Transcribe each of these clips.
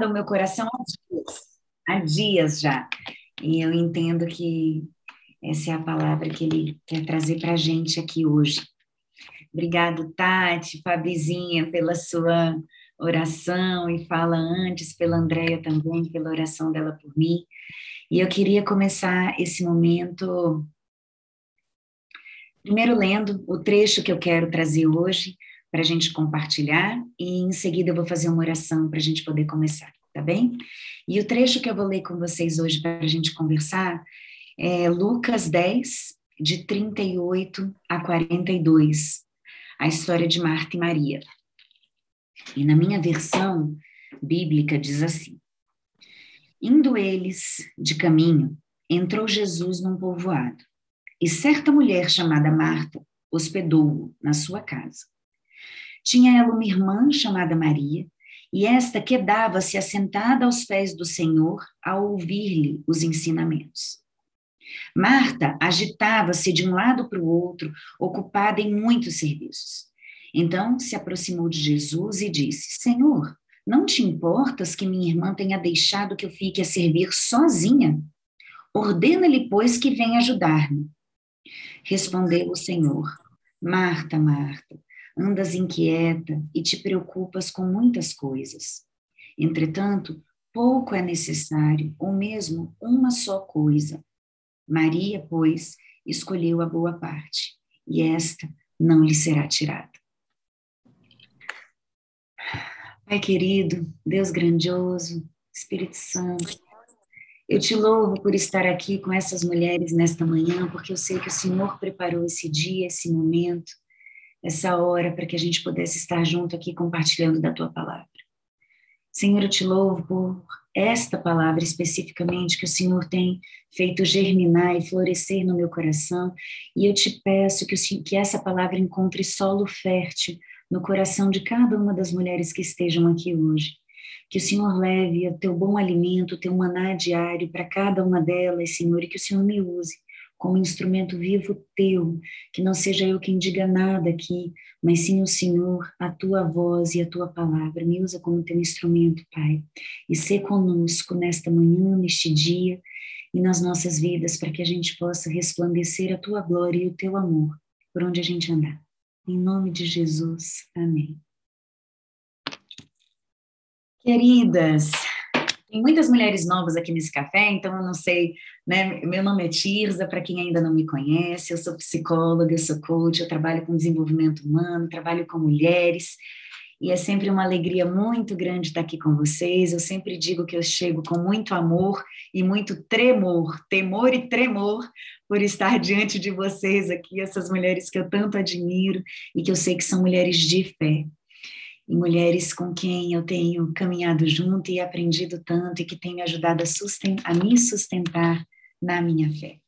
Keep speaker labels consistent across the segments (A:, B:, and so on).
A: o meu coração há dias, há dias já. E eu entendo que essa é a palavra que ele quer trazer para a gente aqui hoje. Obrigado, Tati, Fabizinha, pela sua oração e fala antes, pela Andréia também, pela oração dela por mim. E eu queria começar esse momento primeiro lendo o trecho que eu quero trazer hoje para a gente compartilhar e em seguida eu vou fazer uma oração para a gente poder começar, tá bem? E o trecho que eu vou ler com vocês hoje para a gente conversar é Lucas 10, de 38 a 42, a história de Marta e Maria. E na minha versão bíblica diz assim: Indo eles de caminho, entrou Jesus num povoado, e certa mulher chamada Marta hospedou-o na sua casa. Tinha ela uma irmã chamada Maria, e esta quedava-se assentada aos pés do Senhor ao ouvir-lhe os ensinamentos. Marta agitava-se de um lado para o outro, ocupada em muitos serviços. Então se aproximou de Jesus e disse: Senhor, não te importas que minha irmã tenha deixado que eu fique a servir sozinha? Ordena-lhe, pois, que venha ajudar-me. Respondeu o Senhor: Marta, Marta, andas inquieta e te preocupas com muitas coisas. Entretanto, pouco é necessário, ou mesmo uma só coisa. Maria, pois, escolheu a boa parte, e esta não lhe será tirada. Pai querido, Deus grandioso, Espírito Santo, eu te louvo por estar aqui com essas mulheres nesta manhã, porque eu sei que o Senhor preparou esse dia, esse momento, essa hora para que a gente pudesse estar junto aqui compartilhando da tua palavra. Senhor, eu te louvo por esta palavra especificamente que o Senhor tem feito germinar e florescer no meu coração, e eu te peço que, o, que essa palavra encontre solo fértil no coração de cada uma das mulheres que estejam aqui hoje. Que o Senhor leve o teu bom alimento, o teu maná diário para cada uma delas, Senhor, e que o Senhor me use como instrumento vivo teu, que não seja eu quem diga nada aqui, mas sim o Senhor, a tua voz e a tua palavra. Me usa como teu instrumento, Pai, e ser conosco nesta manhã, neste dia e nas nossas vidas, para que a gente possa resplandecer a tua glória e o teu amor por onde a gente andar. Em nome de Jesus, amém. Queridas, tem muitas mulheres novas aqui nesse café, então eu não sei, né? Meu nome é Tirza, para quem ainda não me conhece, eu sou psicóloga, eu sou coach, eu trabalho com desenvolvimento humano, trabalho com mulheres, e é sempre uma alegria muito grande estar aqui com vocês. Eu sempre digo que eu chego com muito amor e muito tremor, temor e tremor por estar diante de vocês aqui, essas mulheres que eu tanto admiro e que eu sei que são mulheres de fé e mulheres com quem eu tenho caminhado junto e aprendido tanto e que têm me ajudado a, a me sustentar na minha fé.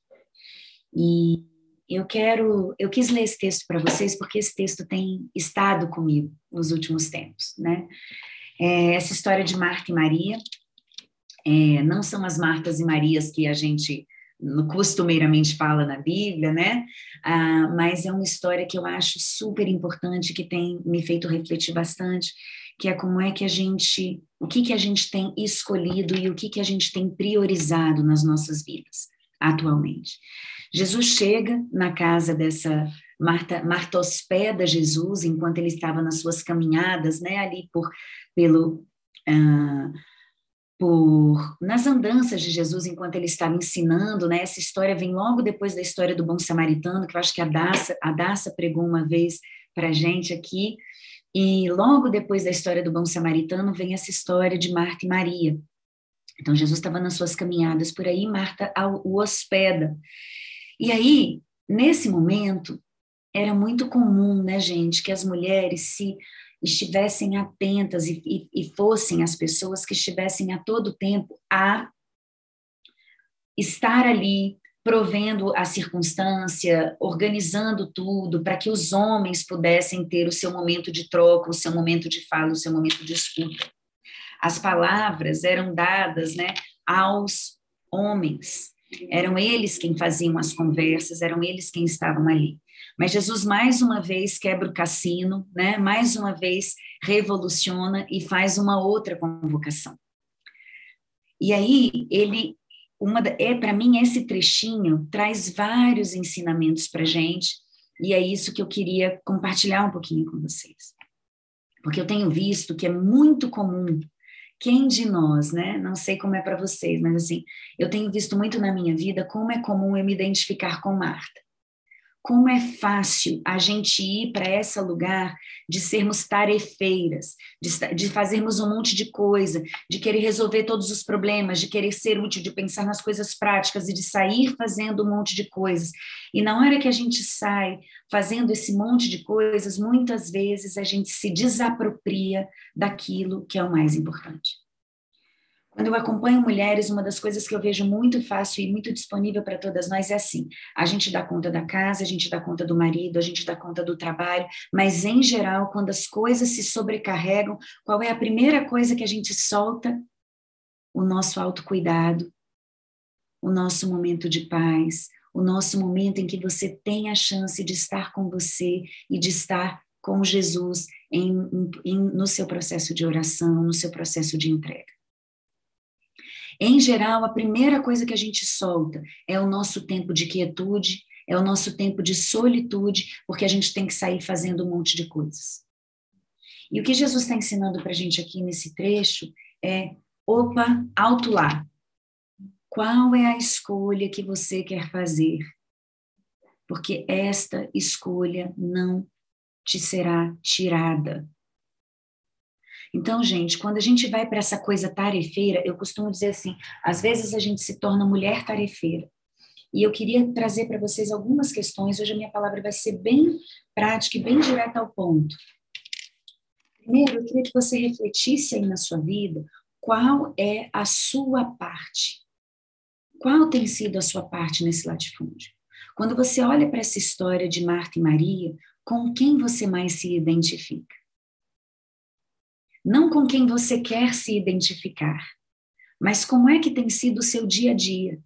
A: E eu quero, eu quis ler esse texto para vocês porque esse texto tem estado comigo nos últimos tempos, né? É, essa história de Marta e Maria é, não são as Martas e Marias que a gente costumeiramente fala na Bíblia, né? Ah, mas é uma história que eu acho super importante, que tem me feito refletir bastante, que é como é que a gente, o que que a gente tem escolhido e o que que a gente tem priorizado nas nossas vidas atualmente. Jesus chega na casa dessa Marta, Marta hospeda Jesus enquanto ele estava nas suas caminhadas, né, ali por pelo uh, por nas andanças de Jesus enquanto ele estava ensinando, né? Essa história vem logo depois da história do bom samaritano, que eu acho que a Daça, a Daça pregou uma vez para gente aqui, e logo depois da história do bom samaritano vem essa história de Marta e Maria. Então Jesus estava nas suas caminhadas por aí, Marta o hospeda. E aí, nesse momento, era muito comum, né, gente, que as mulheres se estivessem atentas e, e, e fossem as pessoas que estivessem a todo tempo a estar ali provendo a circunstância, organizando tudo para que os homens pudessem ter o seu momento de troca, o seu momento de fala, o seu momento de escuta. As palavras eram dadas, né, aos homens. Eram eles quem faziam as conversas, eram eles quem estavam ali. Mas Jesus mais uma vez quebra o cassino, né? Mais uma vez revoluciona e faz uma outra convocação. E aí ele uma é para mim esse trechinho traz vários ensinamentos para gente e é isso que eu queria compartilhar um pouquinho com vocês, porque eu tenho visto que é muito comum quem de nós, né? Não sei como é para vocês, mas assim, eu tenho visto muito na minha vida como é comum eu me identificar com Marta como é fácil a gente ir para esse lugar de sermos tarefeiras, de, de, fazermos um monte de coisa, de querer resolver todos os problemas, de querer ser útil, de pensar nas coisas práticas e de sair fazendo um monte de coisas. E na hora que a gente sai fazendo esse monte de coisas, muitas vezes a gente se desapropria daquilo que é o mais importante. Quando eu acompanho mulheres, uma das coisas que eu vejo muito fácil e muito disponível para todas nós é assim: a gente dá conta da casa, a gente dá conta do marido, a gente dá conta do trabalho, mas em geral, quando as coisas se sobrecarregam, qual é a primeira coisa que a gente solta? O nosso autocuidado, o nosso momento de paz, o nosso momento em que você tem a chance de estar com você e de estar com Jesus em, em, no seu processo de oração, no seu processo de entrega. Em geral, a primeira coisa que a gente solta é o nosso tempo de quietude, é o nosso tempo de solitude, porque a gente tem que sair fazendo um monte de coisas. E o que Jesus está ensinando para a gente aqui nesse trecho é: opa, alto lá. Qual é a escolha que você quer fazer? Porque esta escolha não te será tirada. Então, gente, quando a gente vai para essa coisa tarefeira, eu costumo dizer assim: às vezes a gente se torna mulher tarefeira. E eu queria trazer para vocês algumas questões. Hoje a minha palavra vai ser bem prática e bem direta ao ponto. Primeiro, eu queria que você refletisse aí na sua vida qual é a sua parte. Qual tem sido a sua parte nesse latifúndio? Quando você olha para essa história de Marta e Maria, com quem você mais se identifica? Não com quem você quer se identificar, mas como é que tem sido o seu dia a dia.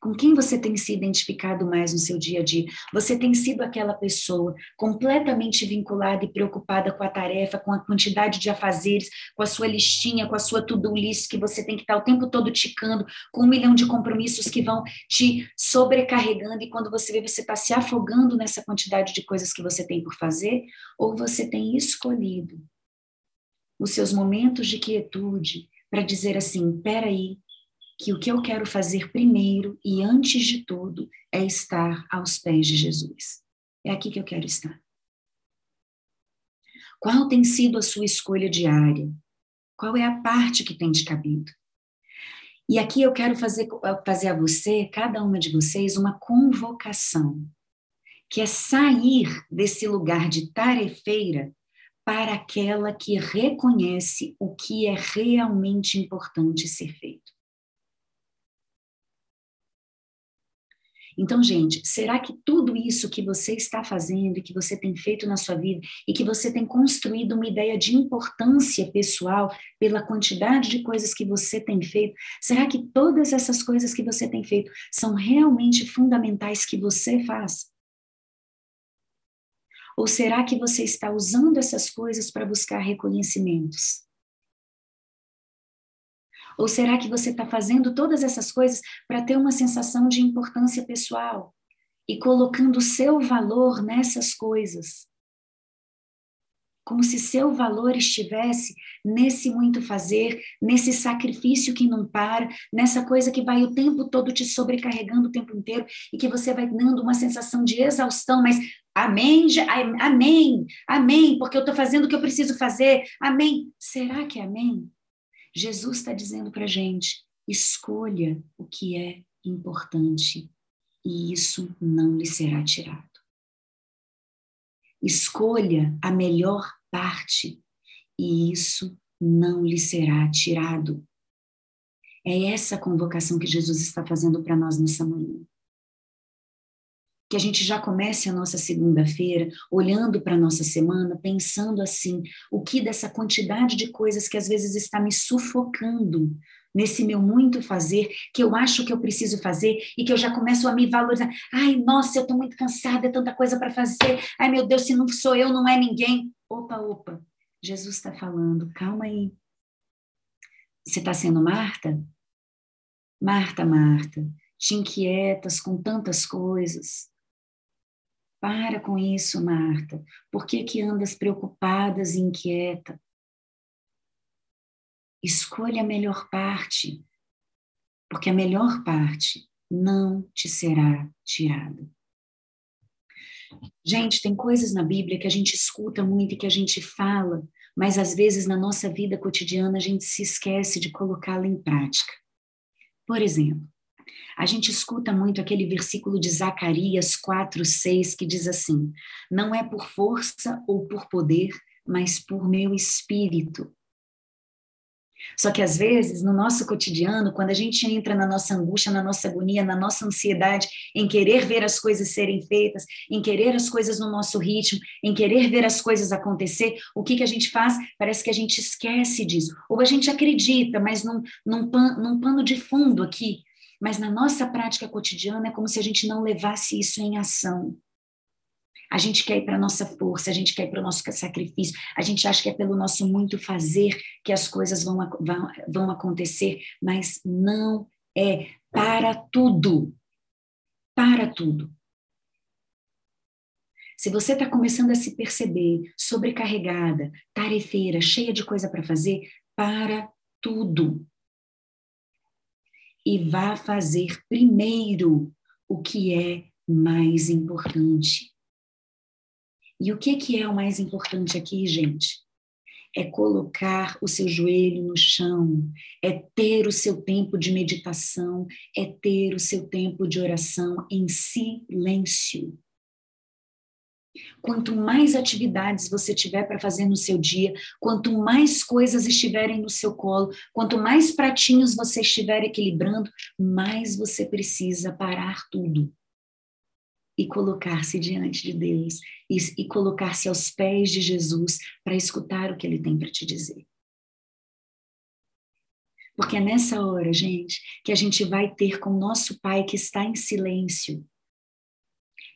A: Com quem você tem se identificado mais no seu dia a dia? Você tem sido aquela pessoa completamente vinculada e preocupada com a tarefa, com a quantidade de afazeres, com a sua listinha, com a sua to-do list que você tem que estar o tempo todo ticando, com um milhão de compromissos que vão te sobrecarregando e quando você vê, você está se afogando nessa quantidade de coisas que você tem por fazer? Ou você tem escolhido os seus momentos de quietude para dizer assim: peraí, que o que eu quero fazer primeiro e antes de tudo é estar aos pés de Jesus. É aqui que eu quero estar. Qual tem sido a sua escolha diária? Qual é a parte que tem te cabido? E aqui eu quero fazer, fazer a você, cada uma de vocês, uma convocação, que é sair desse lugar de tarefeira para aquela que reconhece o que é realmente importante ser feito. Então, gente, será que tudo isso que você está fazendo e que você tem feito na sua vida e que você tem construído uma ideia de importância pessoal pela quantidade de coisas que você tem feito, será que todas essas coisas que você tem feito são realmente fundamentais que você faça? Ou será que você está usando essas coisas para buscar reconhecimentos? Ou será que você está fazendo todas essas coisas para ter uma sensação de importância pessoal e colocando seu valor nessas coisas? como se seu valor estivesse nesse muito fazer, nesse sacrifício que não para, nessa coisa que vai o tempo todo te sobrecarregando o tempo inteiro e que você vai dando uma sensação de exaustão, mas amém, amém, amém, porque eu estou fazendo o que eu preciso fazer, amém. Será que é amém? Jesus está dizendo para a gente: escolha o que é importante e isso não lhe será tirado. Escolha a melhor parte e isso não lhe será tirado. É essa convocação que Jesus está fazendo para nós nessa manhã. Que a gente já comece a nossa segunda-feira olhando para a nossa semana, pensando assim: o que dessa quantidade de coisas que às vezes está me sufocando nesse meu muito fazer, que eu acho que eu preciso fazer e que eu já começo a me valorizar. Ai, nossa, eu estou muito cansada, é tanta coisa para fazer. Ai, meu Deus, se não sou eu, não é ninguém. Opa, opa. Jesus está falando, calma aí. Você está sendo Marta? Marta, Marta, te inquietas com tantas coisas. Para com isso, Marta. Por que, que andas preocupadas e inquieta? Escolha a melhor parte, porque a melhor parte não te será tirada. Gente, tem coisas na Bíblia que a gente escuta muito e que a gente fala, mas às vezes na nossa vida cotidiana a gente se esquece de colocá-la em prática. Por exemplo, a gente escuta muito aquele versículo de Zacarias 4, 6, que diz assim: Não é por força ou por poder, mas por meu espírito, só que às vezes, no nosso cotidiano, quando a gente entra na nossa angústia, na nossa agonia, na nossa ansiedade, em querer ver as coisas serem feitas, em querer as coisas no nosso ritmo, em querer ver as coisas acontecer, o que, que a gente faz? Parece que a gente esquece disso. Ou a gente acredita, mas num, num, pan, num pano de fundo aqui. Mas na nossa prática cotidiana é como se a gente não levasse isso em ação. A gente quer ir para a nossa força, a gente quer ir para o nosso sacrifício, a gente acha que é pelo nosso muito fazer que as coisas vão, vão, vão acontecer, mas não é para tudo. Para tudo. Se você está começando a se perceber sobrecarregada, tarefeira, cheia de coisa para fazer, para tudo. E vá fazer primeiro o que é mais importante. E o que, que é o mais importante aqui, gente? É colocar o seu joelho no chão, é ter o seu tempo de meditação, é ter o seu tempo de oração em silêncio. Quanto mais atividades você tiver para fazer no seu dia, quanto mais coisas estiverem no seu colo, quanto mais pratinhos você estiver equilibrando, mais você precisa parar tudo e colocar-se diante de Deus e, e colocar-se aos pés de Jesus para escutar o que ele tem para te dizer. Porque é nessa hora, gente, que a gente vai ter com nosso Pai que está em silêncio.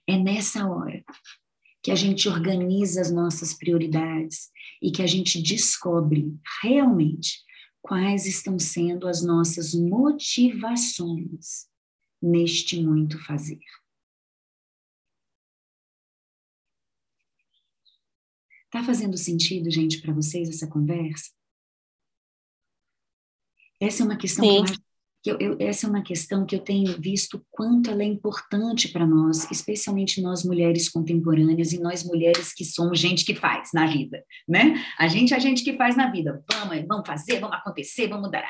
A: É nessa hora que a gente organiza as nossas prioridades e que a gente descobre realmente quais estão sendo as nossas motivações neste muito fazer. Tá fazendo sentido, gente, para vocês essa conversa? Essa é uma questão Sim. que eu acho que eu, eu, essa é uma questão que eu tenho visto quanto ela é importante para nós, especialmente nós mulheres contemporâneas e nós mulheres que somos gente que faz na vida, né? A gente é a gente que faz na vida. Vamos, vamos fazer, vamos acontecer, vamos dar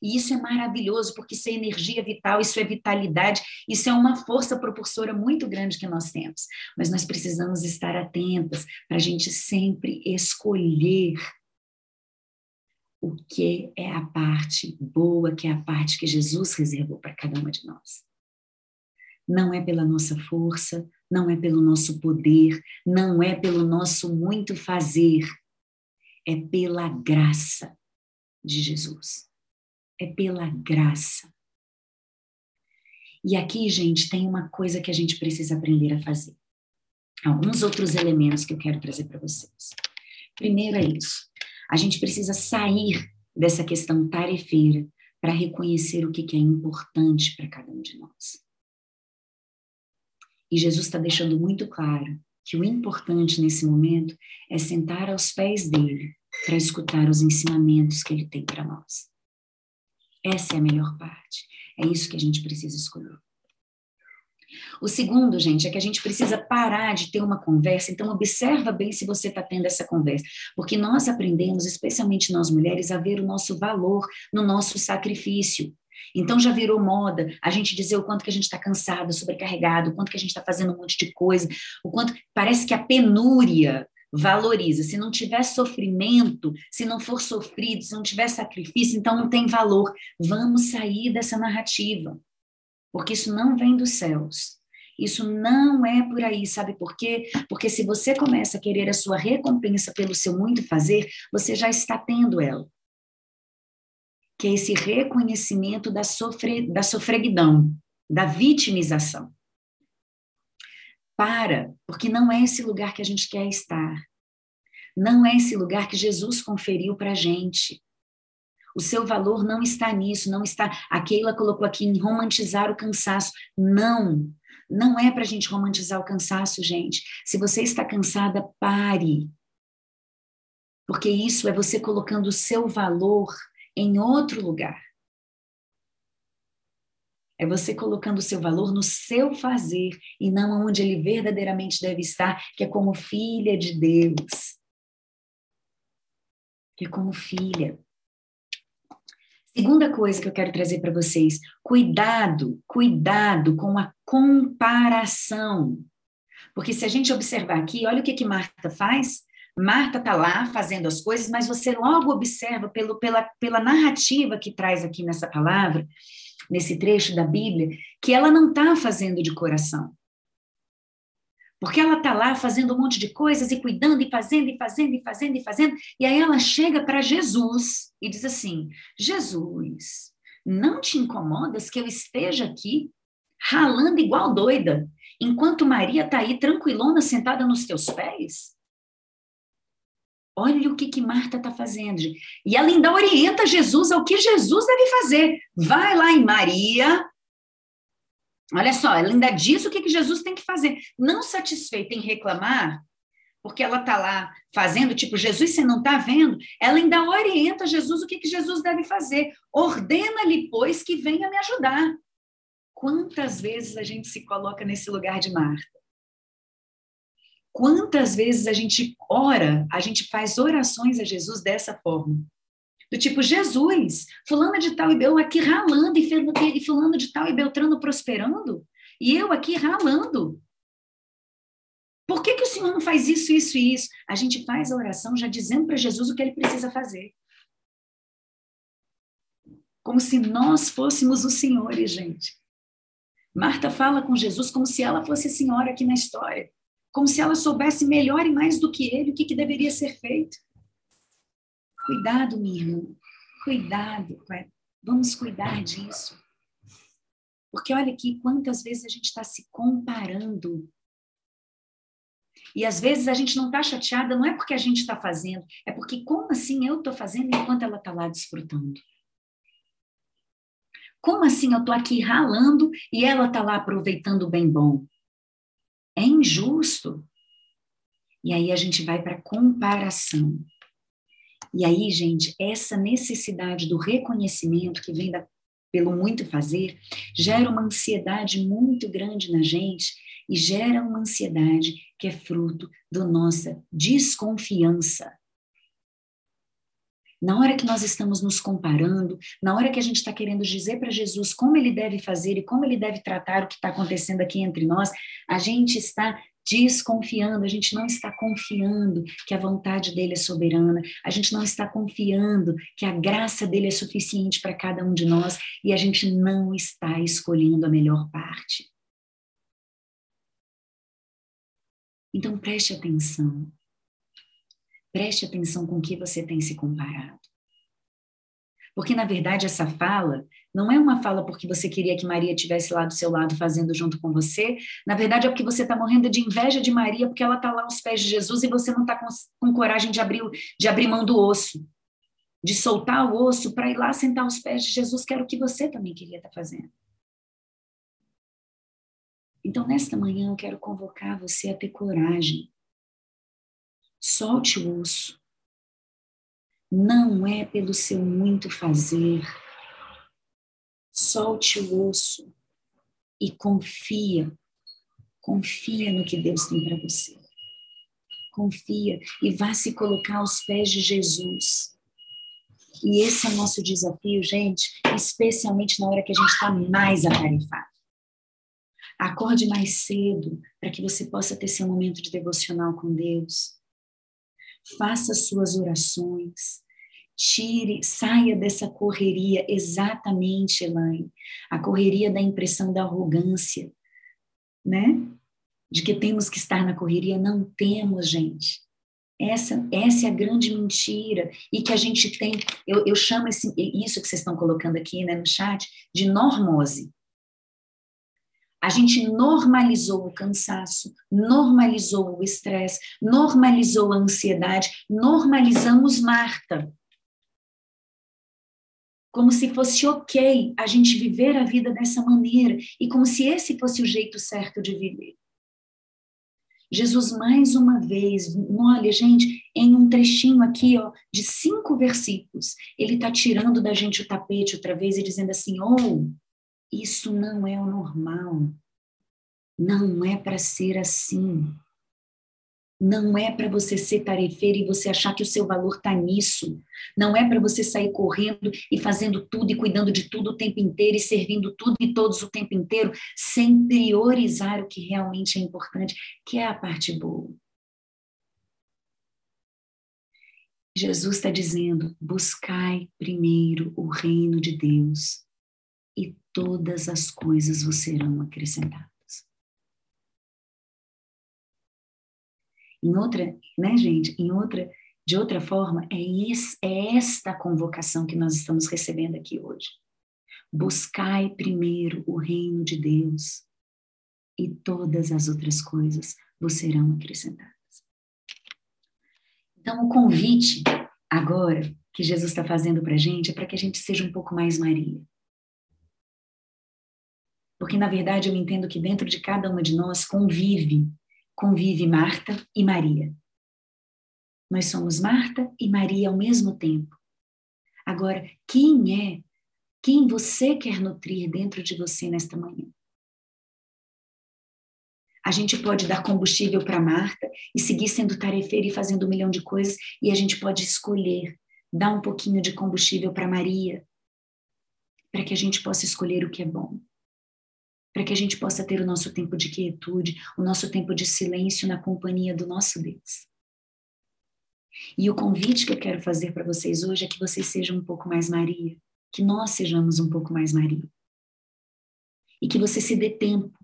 A: e isso é maravilhoso porque isso é energia vital, isso é vitalidade, isso é uma força propulsora muito grande que nós temos. Mas nós precisamos estar atentas para a gente sempre escolher o que é a parte boa, que é a parte que Jesus reservou para cada uma de nós. Não é pela nossa força, não é pelo nosso poder, não é pelo nosso muito fazer, é pela graça de Jesus. É pela graça. E aqui, gente, tem uma coisa que a gente precisa aprender a fazer. Alguns outros elementos que eu quero trazer para vocês. Primeiro é isso. A gente precisa sair dessa questão tarefeira para reconhecer o que, que é importante para cada um de nós. E Jesus está deixando muito claro que o importante nesse momento é sentar aos pés dele para escutar os ensinamentos que ele tem para nós. Essa é a melhor parte. É isso que a gente precisa escolher. O segundo, gente, é que a gente precisa parar de ter uma conversa. Então, observa bem se você está tendo essa conversa, porque nós aprendemos, especialmente nós mulheres, a ver o nosso valor no nosso sacrifício. Então já virou moda a gente dizer o quanto que a gente está cansado, sobrecarregado, o quanto que a gente está fazendo um monte de coisa, o quanto parece que a penúria valoriza. Se não tiver sofrimento, se não for sofrido, se não tiver sacrifício, então não tem valor. Vamos sair dessa narrativa porque isso não vem dos céus. Isso não é por aí, sabe por quê? Porque se você começa a querer a sua recompensa pelo seu muito fazer, você já está tendo ela. Que é esse reconhecimento da, sofre, da sofreguidão, da vitimização. Para, porque não é esse lugar que a gente quer estar. Não é esse lugar que Jesus conferiu para a gente. O seu valor não está nisso, não está. A Keila colocou aqui em romantizar o cansaço. Não, não é para a gente romantizar o cansaço, gente. Se você está cansada, pare. Porque isso é você colocando o seu valor em outro lugar. É você colocando o seu valor no seu fazer e não onde ele verdadeiramente deve estar, que é como filha de Deus. Que é como filha. Segunda coisa que eu quero trazer para vocês: cuidado, cuidado com a comparação. Porque se a gente observar aqui, olha o que, que Marta faz. Marta está lá fazendo as coisas, mas você logo observa pelo, pela, pela narrativa que traz aqui nessa palavra, nesse trecho da Bíblia, que ela não está fazendo de coração. Porque ela está lá fazendo um monte de coisas e cuidando e fazendo e fazendo e fazendo e fazendo. E aí ela chega para Jesus e diz assim: Jesus, não te incomodas que eu esteja aqui ralando igual doida, enquanto Maria está aí tranquilona sentada nos teus pés? Olha o que, que Marta está fazendo. E ela ainda orienta Jesus ao que Jesus deve fazer. Vai lá em Maria, Olha só, ela ainda diz o que, que Jesus tem que fazer. Não satisfeita em reclamar, porque ela está lá fazendo, tipo, Jesus, você não está vendo? Ela ainda orienta Jesus o que, que Jesus deve fazer. Ordena-lhe, pois, que venha me ajudar. Quantas vezes a gente se coloca nesse lugar de Marta? Quantas vezes a gente ora, a gente faz orações a Jesus dessa forma? Do tipo, Jesus, fulana de tal e eu aqui ralando, e fulano de tal e Beltrano prosperando, e eu aqui ralando. Por que, que o Senhor não faz isso, isso e isso? A gente faz a oração já dizendo para Jesus o que ele precisa fazer. Como se nós fôssemos os senhores, gente. Marta fala com Jesus como se ela fosse senhora aqui na história. Como se ela soubesse melhor e mais do que ele o que, que deveria ser feito. Cuidado, minha irmã. Cuidado. Vamos cuidar disso. Porque olha aqui quantas vezes a gente está se comparando. E às vezes a gente não está chateada, não é porque a gente está fazendo, é porque como assim eu estou fazendo enquanto ela está lá desfrutando? Como assim eu estou aqui ralando e ela está lá aproveitando o bem bom? É injusto. E aí a gente vai para comparação. E aí, gente, essa necessidade do reconhecimento que vem da, pelo muito fazer gera uma ansiedade muito grande na gente e gera uma ansiedade que é fruto da nossa desconfiança. Na hora que nós estamos nos comparando, na hora que a gente está querendo dizer para Jesus como ele deve fazer e como ele deve tratar o que está acontecendo aqui entre nós, a gente está desconfiando, a gente não está confiando que a vontade dele é soberana, a gente não está confiando que a graça dele é suficiente para cada um de nós e a gente não está escolhendo a melhor parte. Então preste atenção. Preste atenção com que você tem se comparado. Porque, na verdade, essa fala não é uma fala porque você queria que Maria tivesse lá do seu lado fazendo junto com você. Na verdade, é porque você está morrendo de inveja de Maria porque ela está lá aos pés de Jesus e você não está com, com, coragem de abrir, de abrir mão do osso, de soltar o osso para ir lá sentar aos pés de Jesus, que era o que você também queria estar tá fazendo. Então, nesta manhã, eu quero convocar você a ter coragem. Solte o osso não é pelo seu muito fazer. Solte o osso e confia. Confia no que Deus tem para você. Confia e vá se colocar aos pés de Jesus. E esse é o nosso desafio, gente, especialmente na hora que a gente está mais atarefado. Acorde mais cedo para que você possa ter seu momento de devocional com Deus faça suas orações, tire, saia dessa correria, exatamente, Elaine, a correria da impressão da arrogância, né? De que temos que estar na correria, não temos, gente. Essa, essa é a grande mentira e que a gente tem, eu, eu chamo esse, isso que vocês estão colocando aqui né, no chat de normose. A gente normalizou o cansaço, normalizou o estresse, normalizou a ansiedade, normalizamos Marta. como se fosse ok a gente viver a vida dessa maneira e como se esse fosse o jeito certo de viver. Jesus, mais uma vez, olha, gente, em um trechinho aqui, ó, de cinco versículos, ele está tirando da gente o tapete outra vez e dizendo assim: oh, isso não é o normal. Não é para ser assim. Não é para você ser tarefeiro e você achar que o seu valor está nisso. Não é para você sair correndo e fazendo tudo e cuidando de tudo o tempo inteiro e servindo tudo e todos o tempo inteiro, sem priorizar o que realmente é importante, que é a parte boa. Jesus está dizendo: buscai primeiro o reino de Deus e todas as coisas vos serão acrescentadas. Em outra, né, gente? Em outra, de outra forma, é, esse, é esta convocação que nós estamos recebendo aqui hoje. Buscai primeiro o reino de Deus e todas as outras coisas vos serão acrescentadas. Então, o convite agora que Jesus está fazendo para a gente é para que a gente seja um pouco mais Maria. Porque, na verdade, eu entendo que dentro de cada uma de nós convive convive Marta e Maria. Nós somos Marta e Maria ao mesmo tempo. Agora, quem é, quem você quer nutrir dentro de você nesta manhã? A gente pode dar combustível para Marta e seguir sendo tarefeira e fazendo um milhão de coisas, e a gente pode escolher dar um pouquinho de combustível para Maria, para que a gente possa escolher o que é bom para que a gente possa ter o nosso tempo de quietude, o nosso tempo de silêncio na companhia do nosso Deus. E o convite que eu quero fazer para vocês hoje é que vocês sejam um pouco mais Maria, que nós sejamos um pouco mais Maria. E que você se dê tempo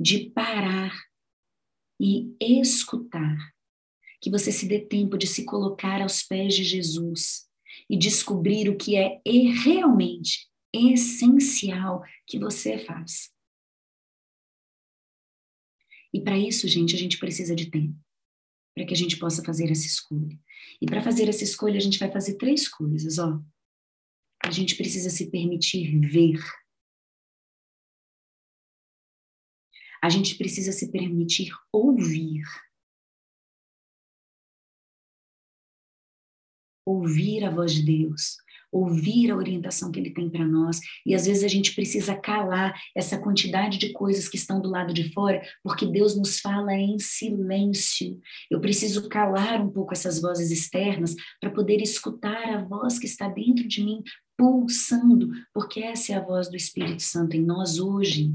A: de parar e escutar. Que você se dê tempo de se colocar aos pés de Jesus e descobrir o que é realmente essencial que você faz. E para isso, gente, a gente precisa de tempo, para que a gente possa fazer essa escolha. E para fazer essa escolha, a gente vai fazer três coisas, ó. A gente precisa se permitir ver. A gente precisa se permitir ouvir. Ouvir a voz de Deus, ouvir a orientação que ele tem para nós. E às vezes a gente precisa calar essa quantidade de coisas que estão do lado de fora, porque Deus nos fala em silêncio. Eu preciso calar um pouco essas vozes externas para poder escutar a voz que está dentro de mim pulsando, porque essa é a voz do Espírito Santo em nós hoje.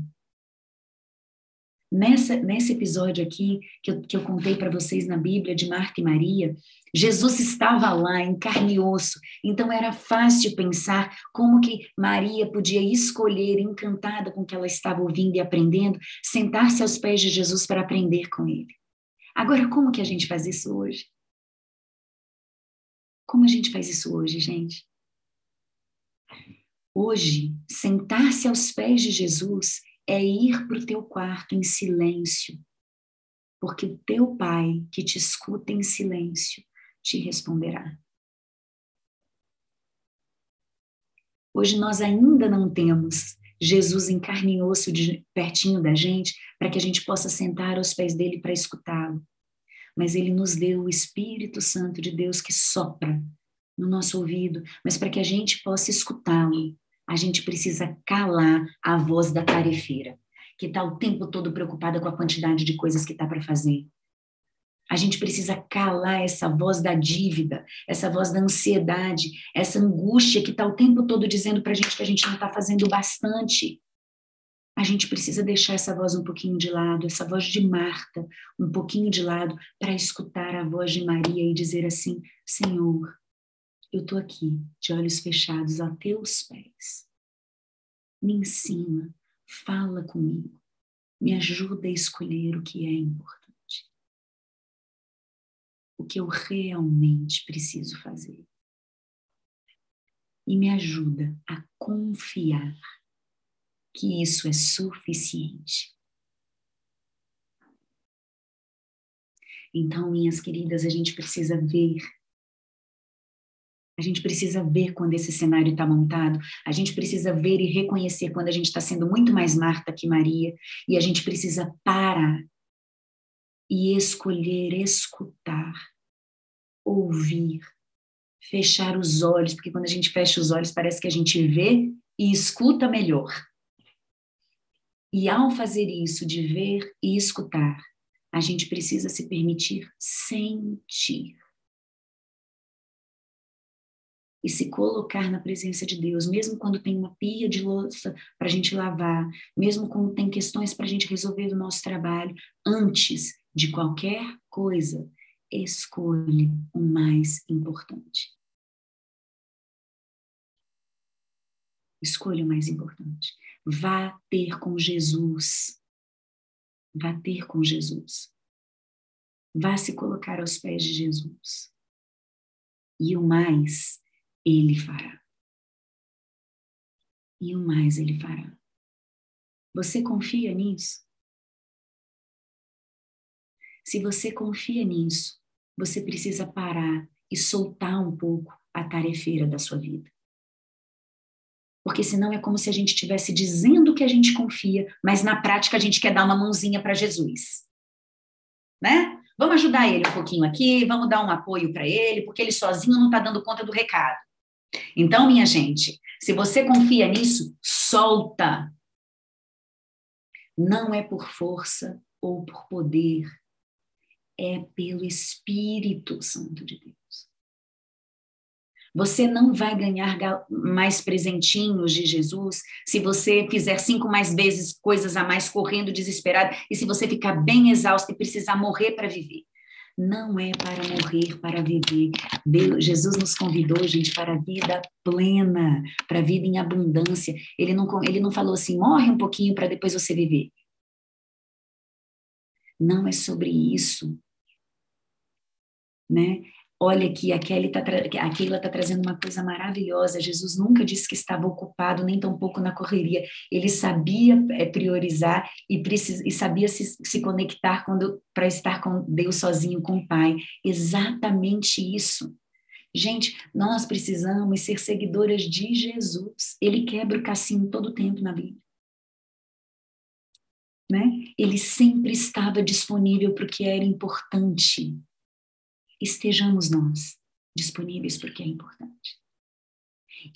A: Nessa, nesse episódio aqui que eu, que eu contei para vocês na Bíblia de Marta e Maria, Jesus estava lá em carne e osso, então era fácil pensar como que Maria podia escolher, encantada com o que ela estava ouvindo e aprendendo, sentar-se aos pés de Jesus para aprender com ele. Agora, como que a gente faz isso hoje? Como a gente faz isso hoje, gente? Hoje, sentar-se aos pés de Jesus é ir para o teu quarto em silêncio, porque o teu pai que te escuta em silêncio te responderá. Hoje nós ainda não temos Jesus em carne e osso de, pertinho da gente, para que a gente possa sentar aos pés dele para escutá-lo. Mas ele nos deu o Espírito Santo de Deus que sopra no nosso ouvido, mas para que a gente possa escutá-lo, a gente precisa calar a voz da tarefeira, que está o tempo todo preocupada com a quantidade de coisas que está para fazer. A gente precisa calar essa voz da dívida, essa voz da ansiedade, essa angústia que está o tempo todo dizendo para a gente que a gente não está fazendo bastante. A gente precisa deixar essa voz um pouquinho de lado, essa voz de Marta um pouquinho de lado, para escutar a voz de Maria e dizer assim: Senhor, eu estou aqui, de olhos fechados, a teus pés. Me ensina, fala comigo, me ajuda a escolher o que é importante. O que eu realmente preciso fazer. E me ajuda a confiar que isso é suficiente. Então, minhas queridas, a gente precisa ver A gente precisa ver quando esse cenário está montado, a gente precisa ver e reconhecer quando a gente está sendo muito mais Marta que Maria, e a gente precisa parar e escolher escutar, ouvir, fechar os olhos, porque quando a gente fecha os olhos parece que a gente vê e escuta melhor. E ao fazer isso, de ver e escutar, a gente precisa se permitir sentir e se colocar na presença de Deus, mesmo quando tem uma pia de louça para a gente lavar, mesmo quando tem questões para a gente resolver do nosso trabalho, antes de qualquer coisa, escolha o mais importante. Escolha o mais importante. Vá ter com Jesus. Vá ter com Jesus. Vá se colocar aos pés de Jesus. E o mais ele fará. E o mais ele fará. Você confia nisso? Se você confia nisso, você precisa parar e soltar um pouco a tarefeira da sua vida. Porque senão é como se a gente estivesse dizendo que a gente confia, mas na prática a gente quer dar uma mãozinha para Jesus. Né? Vamos ajudar ele um pouquinho aqui, vamos dar um apoio para ele, porque ele sozinho não está dando conta do recado. Então, minha gente, se você confia nisso, solta. Não é por força ou por poder, é pelo Espírito Santo de Deus. Você não vai ganhar mais presentinhos de Jesus se você fizer cinco mais vezes coisas a mais correndo desesperado e se você ficar bem exausto e precisar morrer para viver não é para morrer, para viver. Deus, Jesus nos convidou, gente, para a vida plena, para a vida em abundância. Ele não, ele não falou assim, morre um pouquinho para depois você viver. Não é sobre isso. Né? Olha que a Kelly tá a Keila está trazendo uma coisa maravilhosa. Jesus nunca disse que estava ocupado, nem tampouco na correria. Ele sabia é, priorizar e, precis, e sabia se, se conectar para estar com Deus sozinho, com o Pai. Exatamente isso. Gente, nós precisamos ser seguidoras de Jesus. Ele quebra o cassino todo o tempo na Bíblia. Né? Ele sempre estava disponível para o que era importante estejamos nós disponíveis porque é importante.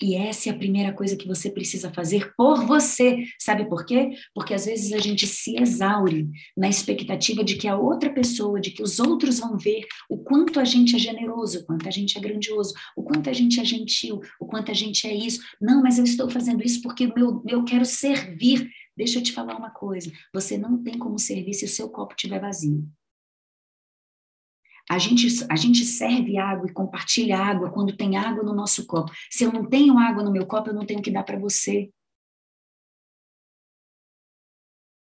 A: E essa é a primeira coisa que você precisa fazer por você. Sabe por quê? Porque às vezes a gente se exaure na expectativa de que a outra pessoa, de que os outros vão ver o quanto a gente é generoso, o quanto a gente é grandioso, o quanto a gente é gentil, o quanto a gente é isso. Não, mas eu estou fazendo isso porque meu, eu quero servir. Deixa eu te falar uma coisa: você não tem como servir se o seu copo estiver vazio. A gente, a gente serve água e compartilha água quando tem água no nosso copo. Se eu não tenho água no meu copo, eu não tenho que dar para você.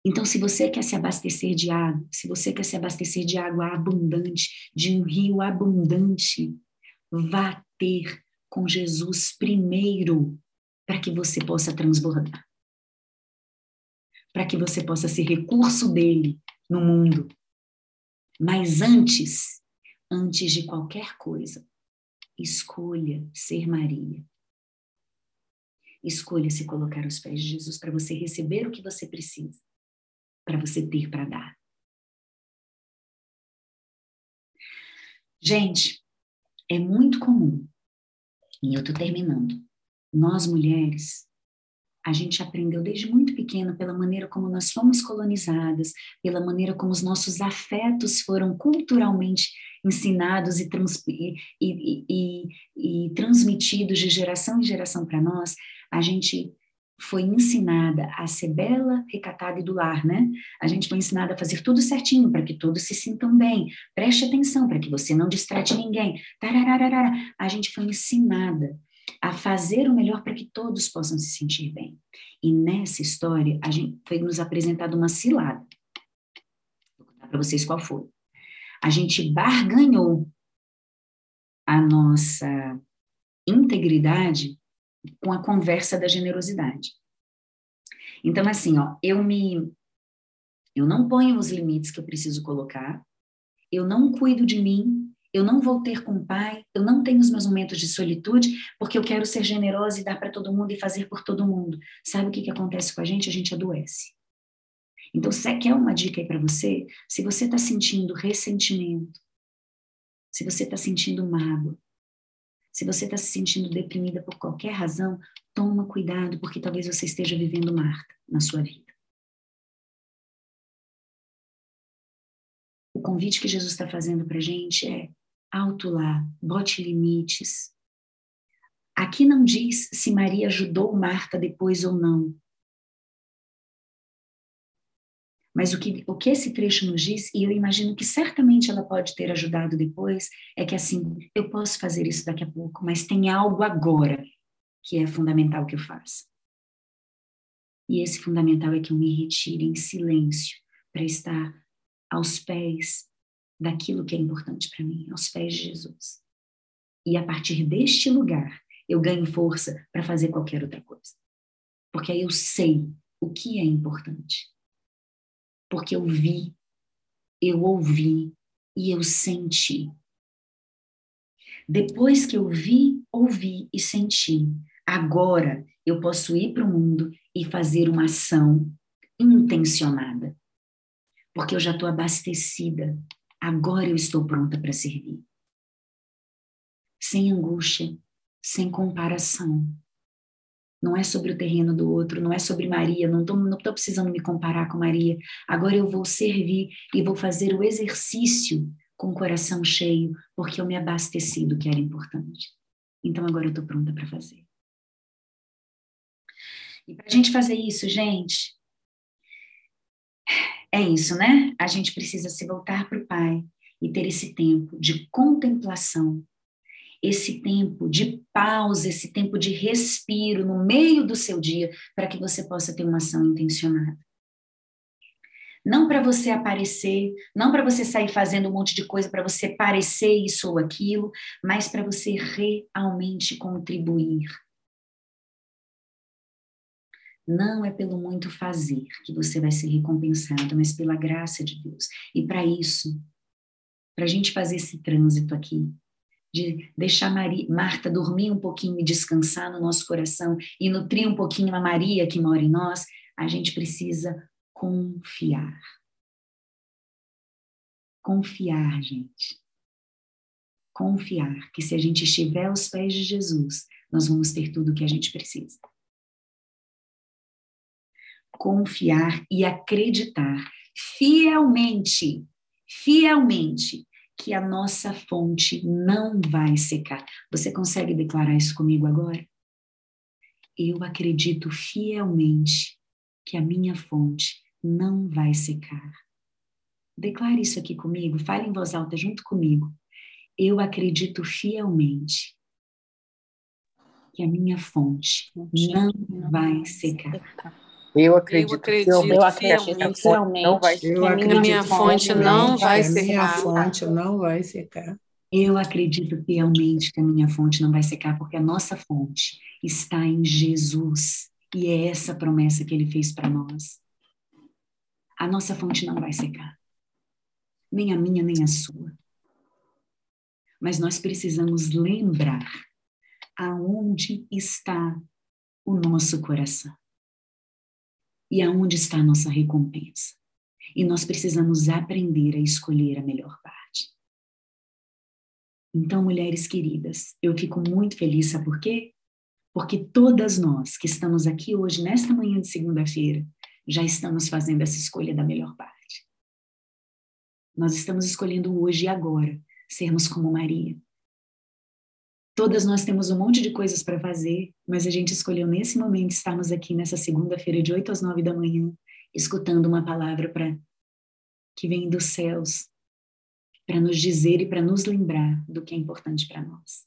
A: Então, se você quer se abastecer de água, se você quer se abastecer de água abundante, de um rio abundante, vá ter com Jesus primeiro, para que você possa transbordar. Para que você possa ser recurso dele no mundo. Mas antes, antes de qualquer coisa, escolha ser Maria. Escolha se colocar aos pés de Jesus para você receber o que você precisa, para você ter para dar. Gente, é muito comum, e eu estou terminando, nós mulheres a gente aprendeu desde muito pequeno pela maneira como nós fomos colonizadas, pela maneira como os nossos afetos foram culturalmente ensinados e, trans, e, e, e, transmitidos de geração em geração para nós, a gente foi ensinada a ser bela, recatada e do lar, né? A gente foi ensinada a fazer tudo certinho para que todos se sintam bem. Preste atenção para que você não distrate ninguém. Tarararara. A gente foi ensinada a fazer o melhor para que todos possam se sentir bem. E nessa história, a gente foi nos apresentado uma cilada. Vou contar para vocês qual foi. A gente barganhou a nossa integridade com a conversa da generosidade. Então, assim, ó, eu me. Eu não ponho os limites que eu preciso colocar, eu não cuido de mim eu não vou ter com o pai, eu não tenho os meus momentos de solitude, porque eu quero ser generosa e dar para todo mundo e fazer por todo mundo. Sabe o que, que acontece com a gente? A gente adoece. Então, se quer uma dica aí para você? Se você está sentindo ressentimento, se você está sentindo mágoa, se você está se sentindo deprimida por qualquer razão, toma cuidado, porque talvez você esteja vivendo Marta na sua vida. O convite que Jesus está fazendo para a gente é alto lá, bote limites. Aqui não diz se Maria ajudou Marta depois ou não. Mas o que, o que esse trecho nos diz, e eu imagino que certamente ela pode ter ajudado depois, é que assim, eu posso fazer isso daqui a pouco, mas tem algo agora que é fundamental que eu faça. E esse fundamental é que eu me retire em silêncio para estar aos pés daquilo que é importante para mim, aos pés de Jesus. E a partir deste lugar, eu ganho força para fazer qualquer outra coisa. Porque aí eu sei o que é importante porque eu vi, eu ouvi e eu senti. Depois que eu vi, ouvi e senti, agora eu posso ir para o mundo e fazer uma ação intencionada. Porque eu já estou abastecida. Agora eu estou pronta para servir. Sem angústia, sem comparação, não é sobre o terreno do outro, não é sobre Maria, não estou precisando me comparar com Maria. Agora eu vou servir e vou fazer o exercício com o coração cheio, porque eu me abasteci do que era importante. Então agora eu estou pronta para fazer. E para a gente fazer isso, gente, é isso, né? A gente precisa se voltar para o Pai e ter esse tempo de contemplação esse tempo de pausa, esse tempo de respiro no meio do seu dia, para que você possa ter uma ação intencionada. Não para você aparecer, não para você sair fazendo um monte de coisa para você parecer isso ou aquilo, mas para você realmente contribuir. Não é pelo muito fazer que você vai ser recompensado, mas pela graça de Deus. E para isso, para a gente fazer esse trânsito aqui, de deixar Maria, Marta dormir um pouquinho e descansar no nosso coração e nutrir um pouquinho a Maria que mora em nós, a gente precisa confiar. Confiar, gente. Confiar que se a gente estiver aos pés de Jesus, nós vamos ter tudo o que a gente precisa. Confiar e acreditar fielmente, fielmente que a nossa fonte não vai secar. Você consegue declarar isso comigo agora? Eu acredito fielmente que a minha fonte não vai secar. Declare isso aqui comigo, fale em voz alta junto comigo. Eu acredito fielmente que a minha fonte não vai secar.
B: Eu acredito, eu acredito,
C: eu acredito fielmente não vai
B: eu acredito, a minha fonte não vai secar. Minha fonte
C: não vai secar.
A: Eu acredito fielmente que a minha fonte não vai secar, porque a nossa fonte está em Jesus. E é essa promessa que ele fez para nós. A nossa fonte não vai secar. Nem a minha, nem a sua. Mas nós precisamos lembrar aonde está o nosso coração e aonde está a nossa recompensa. E nós precisamos aprender a escolher a melhor parte. Então, mulheres queridas, eu fico muito feliz, sabe por quê? Porque todas nós que estamos aqui hoje, nesta manhã de segunda-feira, já estamos fazendo essa escolha da melhor parte. Nós estamos escolhendo hoje e agora sermos como Maria, Todas nós temos um monte de coisas para fazer, mas a gente escolheu nesse momento estarmos aqui nessa segunda-feira de 8 às 9 da manhã, escutando uma palavra para que vem dos céus para nos dizer e para nos lembrar do que é importante para nós.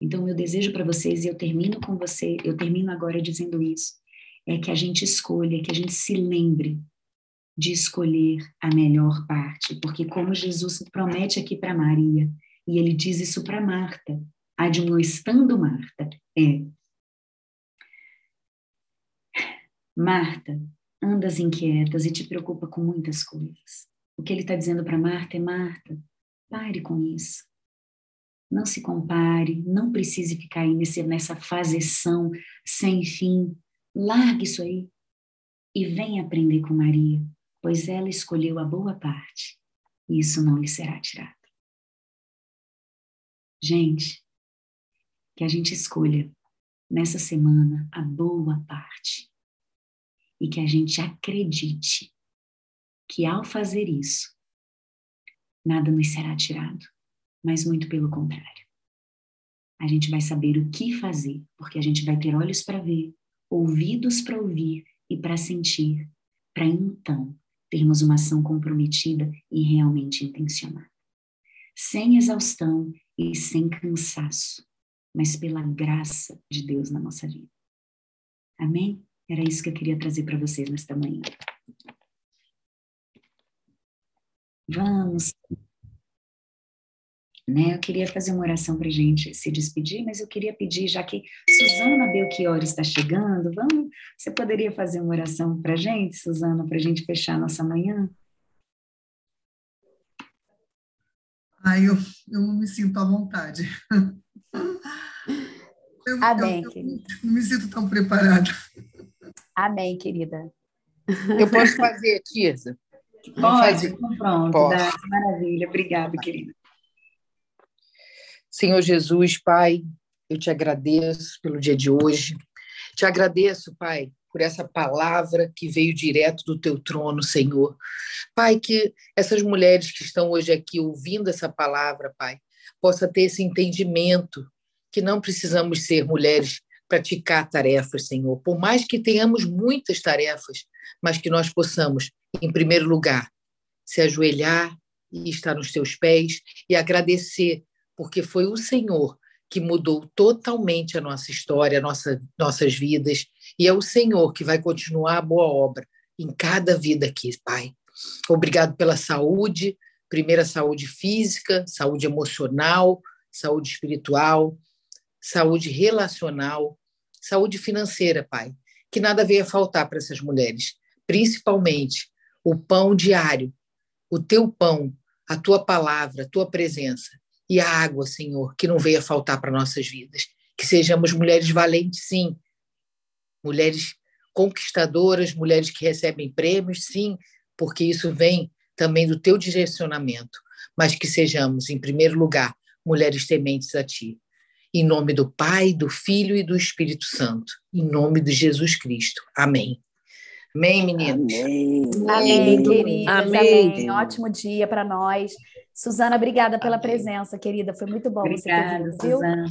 A: Então, meu desejo para vocês, e eu termino com você, eu termino agora dizendo isso, é que a gente escolha, que a gente se lembre de escolher a melhor parte, porque como Jesus promete aqui para Maria, e ele diz isso para Marta, admoestando Marta, é Marta, andas inquietas e te preocupa com muitas coisas. O que ele está dizendo para Marta é Marta, Pare com isso. Não se compare, não precise ficar aí nesse, nessa fazeção sem fim. Largue isso aí e venha aprender com Maria, pois ela escolheu a boa parte e isso não lhe será tirado. Gente, que a gente escolha nessa semana a boa parte e que a gente acredite que ao fazer isso, nada nos será tirado, mas muito pelo contrário. A gente vai saber o que fazer, porque a gente vai ter olhos para ver, ouvidos para ouvir e para sentir, para então termos uma ação comprometida e realmente intencionada. Sem exaustão e sem cansaço, mas pela graça de Deus na nossa vida. Amém? Era isso que eu queria trazer para vocês nesta manhã. Vamos. Né? Eu queria fazer uma oração para gente se despedir, mas eu queria pedir, já que Suzana Belchior está chegando, vamos, você poderia fazer uma oração para gente, Suzana, para gente fechar nossa manhã?
D: Ai, eu, eu não me sinto à vontade.
E: Eu, Amém, eu, querida.
D: Não me sinto tão preparada.
E: Amém, querida.
C: Eu posso fazer, Tirza?
A: Pode, pronto. Posso. Maravilha, obrigada, querida.
C: Senhor Jesus, Pai, eu te agradeço pelo dia de hoje. Te agradeço, Pai, por essa palavra que veio direto do teu trono, Senhor. Pai, que essas mulheres que estão hoje aqui ouvindo essa palavra, Pai, possa ter esse entendimento que não precisamos ser mulheres praticar tarefas, Senhor. Por mais que tenhamos muitas tarefas, mas que nós possamos, em primeiro lugar, se ajoelhar e estar nos teus pés e agradecer, porque foi o Senhor que mudou totalmente a nossa história, nossa, nossas vidas, e é o Senhor que vai continuar a boa obra em cada vida aqui, Pai. Obrigado pela saúde, primeira saúde física, saúde emocional, saúde espiritual, saúde relacional, saúde financeira, Pai. Que nada venha faltar para essas mulheres, principalmente o pão diário, o teu pão, a tua palavra, a tua presença e a água, Senhor, que não venha faltar para nossas vidas. Que sejamos mulheres valentes, sim. Mulheres conquistadoras, mulheres que recebem prêmios, sim, porque isso vem também do teu direcionamento. Mas que sejamos, em primeiro lugar, mulheres tementes a ti. Em nome do Pai, do Filho e do Espírito Santo. Em nome de Jesus Cristo. Amém. Amém, meninos?
E: Amém, amém queridas. Amém. amém. Ótimo dia para nós. Suzana, obrigada pela presença, querida. Foi muito bom
A: Obrigada,
E: você ter vindo, viu?
A: Suzana.